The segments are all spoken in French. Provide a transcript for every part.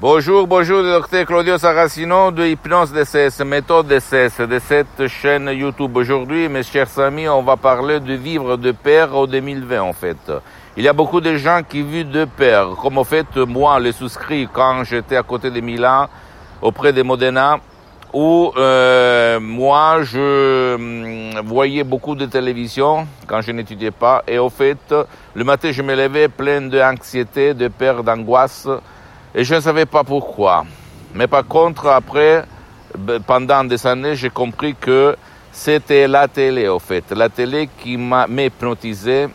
Bonjour, bonjour, docteur Claudio Saracino de Hypnose DCS, méthode DCS de cette chaîne YouTube. Aujourd'hui, mes chers amis, on va parler de vivre de pair au 2020 en fait. Il y a beaucoup de gens qui vivent de pair, comme en fait moi, les souscrit quand j'étais à côté de Milan, auprès de Modena, où euh, moi je hum, voyais beaucoup de télévision quand je n'étudiais pas, et au fait, le matin je me levais plein d'anxiété, de peur, d'angoisse, et je ne savais pas pourquoi. Mais par contre, après, pendant des années, j'ai compris que c'était la télé, au fait. La télé qui m'a hypnotisé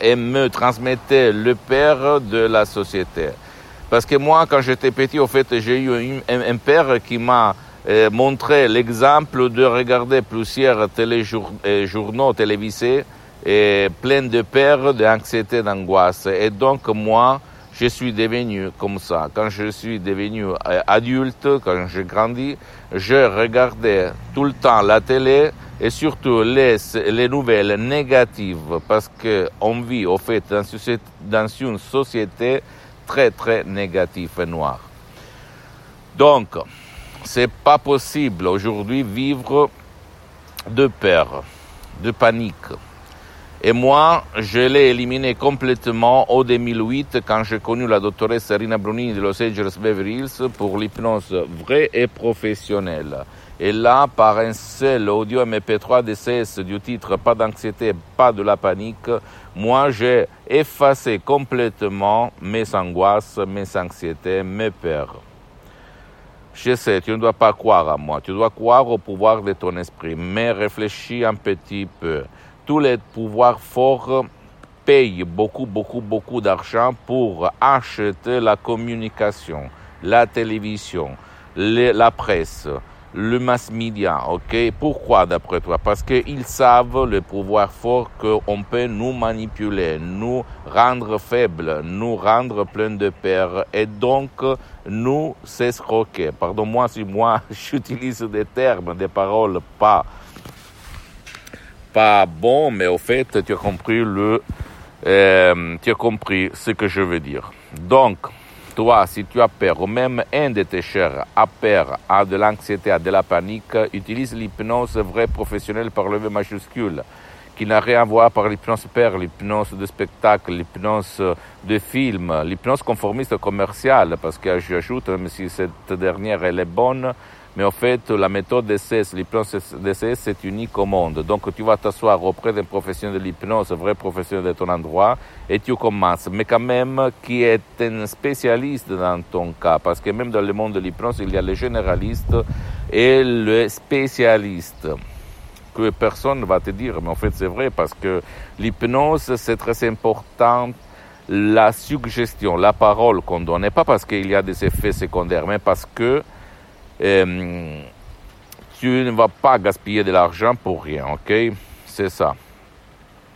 et me transmettait le père de la société. Parce que moi, quand j'étais petit, au fait, j'ai eu un, père qui m'a euh, montré l'exemple de regarder plusieurs téléjournaux télévisés et plein de peurs, d'anxiété, d'angoisse. Et donc, moi, je suis devenu comme ça. Quand je suis devenu euh, adulte, quand j'ai grandi, je regardais tout le temps la télé et surtout les, les nouvelles négatives parce qu'on vit au fait dans, dans une société très très négative et noire. Donc, c'est pas possible aujourd'hui vivre de peur, de panique. Et moi, je l'ai éliminé complètement au 2008 quand j'ai connu la doctoresse Serena Brunini de Los Angeles Beverly Hills pour l'hypnose vraie et professionnelle. Et là, par un seul audio MP3 DCS du titre Pas d'anxiété, pas de la panique, moi j'ai effacé complètement mes angoisses, mes anxiétés, mes peurs. Je sais, tu ne dois pas croire à moi, tu dois croire au pouvoir de ton esprit, mais réfléchis un petit peu. Tous les pouvoirs forts payent beaucoup, beaucoup, beaucoup d'argent pour acheter la communication, la télévision, la presse, le mass media, ok? Pourquoi d'après toi? Parce qu'ils savent le pouvoir fort qu'on peut nous manipuler, nous rendre faibles, nous rendre pleins de peur et donc nous s'escroquer. Pardon-moi si moi j'utilise des termes, des paroles pas pas bons, mais au fait tu as compris le, euh, tu as compris ce que je veux dire. Donc toi, si tu as peur, ou même un de tes chers a peur, a de l'anxiété, a de la panique, utilise l'hypnose vraie professionnelle par le V majuscule, qui n'a rien à voir par l'hypnose père, l'hypnose de spectacle, l'hypnose de film, l'hypnose conformiste commerciale, parce que j'ajoute, même si cette dernière elle est bonne, mais en fait, la méthode DCS, l'hypnose DCS, c'est unique au monde. Donc, tu vas t'asseoir auprès d'un professionnel de l'hypnose, vrai professionnel de ton endroit, et tu commences. Mais quand même, qui est un spécialiste dans ton cas. Parce que même dans le monde de l'hypnose, il y a le généraliste et le spécialiste. Que personne ne va te dire, mais en fait, c'est vrai, parce que l'hypnose, c'est très important la suggestion, la parole qu'on donne, et pas parce qu'il y a des effets secondaires, mais parce que euh, tu ne vas pas gaspiller de l'argent pour rien, ok? C'est ça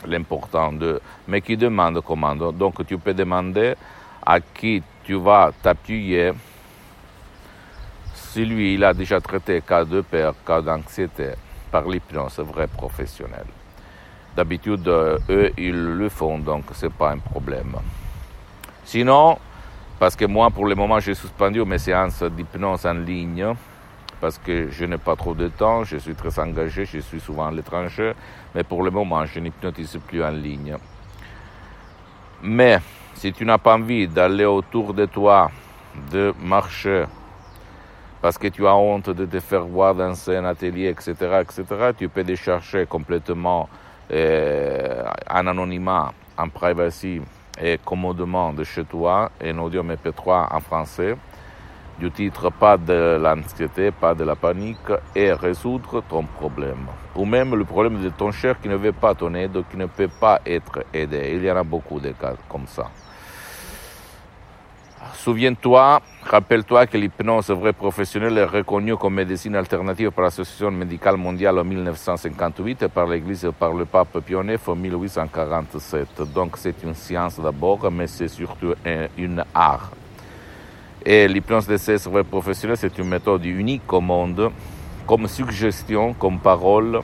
l'important de, mais qui demande commande. Donc tu peux demander à qui tu vas t'appuyer si lui il a déjà traité cas de peur, cas d'anxiété par l'hypnose vrai professionnel. D'habitude, eux, ils le font, donc c'est pas un problème. Sinon, parce que moi, pour le moment, j'ai suspendu mes séances d'hypnose en ligne parce que je n'ai pas trop de temps, je suis très engagé, je suis souvent à l'étranger, mais pour le moment, je n'hypnotise plus en ligne. Mais si tu n'as pas envie d'aller autour de toi, de marcher, parce que tu as honte de te faire voir dans un atelier, etc., etc., tu peux décharger complètement euh, en anonymat, en privacy, et commodement de chez toi un audio MP3 en français du titre Pas de l'anxiété, pas de la panique et résoudre ton problème. Ou même le problème de ton cher qui ne veut pas ton aide, qui ne peut pas être aidé. Il y en a beaucoup de cas comme ça. Souviens-toi, rappelle-toi que l'hypnose vraie professionnelle est reconnue comme médecine alternative par l'Association médicale mondiale en 1958 et par l'Église et par le pape Pionnet en 1847. Donc c'est une science d'abord, mais c'est surtout un, une art. Et l'hypnose DCS vraie professionnelle, c'est une méthode unique au monde, comme suggestion, comme parole,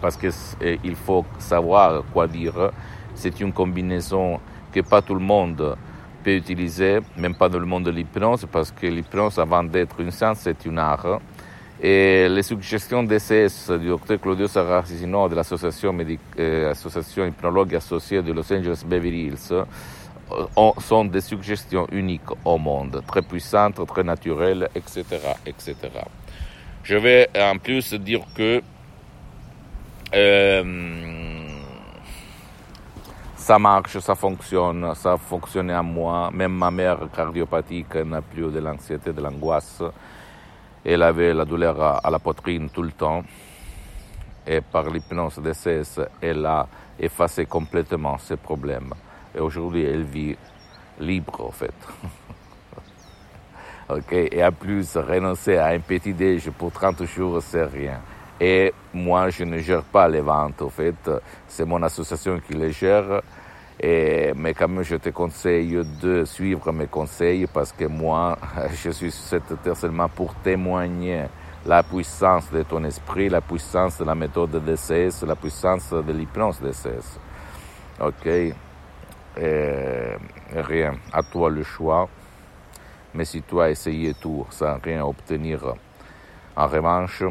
parce qu'il faut savoir quoi dire. C'est une combinaison que pas tout le monde peut utiliser, même pas dans le monde de l'hypnose, parce que l'hypnose, avant d'être une science, c'est une art. Et les suggestions DCS du docteur Claudio Saracino de l'association euh, association hypnologue associée de Los Angeles Beverly Hills euh, sont des suggestions uniques au monde, très puissantes, très naturelles, etc., etc. Je vais en plus dire que euh, ça marche, ça fonctionne, ça a fonctionné à moi. Même ma mère cardiopathique n'a plus de l'anxiété, de l'angoisse. Elle avait la douleur à la poitrine tout le temps. Et par l'hypnose DCS, elle a effacé complètement ses problèmes. Et aujourd'hui, elle vit libre, en fait. ok, et en plus, renoncer à un petit déj pour 30 jours, c'est rien. Et moi, je ne gère pas les ventes, en fait. C'est mon association qui les gère. Et, mais quand même, je te conseille de suivre mes conseils parce que moi, je suis sur cette terre seulement pour témoigner la puissance de ton esprit, la puissance de la méthode de DCS, la puissance de l'hypnose DCS. Ok? Et, rien, à toi le choix. Mais si as essayé tout sans rien obtenir en revanche,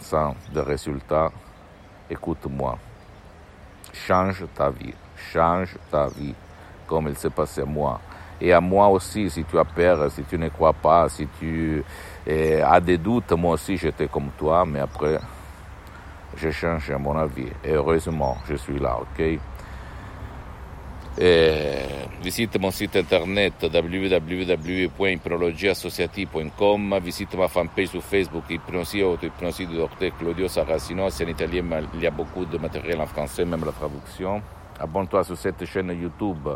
sans de résultats, écoute-moi. Change ta vie. Change ta vie comme il s'est passé à moi. Et à moi aussi, si tu as peur, si tu ne crois pas, si tu eh, as des doutes, moi aussi j'étais comme toi, mais après, j'ai changé mon avis. Et heureusement, je suis là, ok? Visite mon site internet www.hypnologieassociative.com, visite ma fanpage sur Facebook, Hypnosie Auto-Hypnosie du docteur Claudio Saracino. C'est en italien, mais il y a beaucoup de matériel en français, même la traduction. Abonne-toi sur cette chaîne YouTube,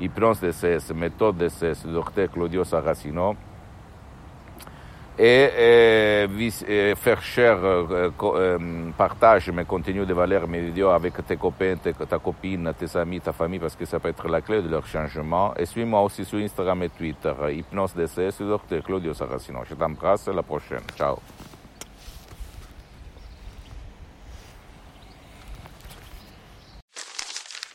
Hypnose DCS, méthode DCS, docteur Claudio Saracino et, et, et faire cher, euh, euh, partage mes contenus de valeur, mes vidéos avec tes copains, tes, ta copine, tes amis, ta famille, parce que ça peut être la clé de leur changement. Et suis-moi aussi sur Instagram et Twitter, Hypnose DCS, Dr Claudio Saracino. Je t'embrasse, à la prochaine. Ciao.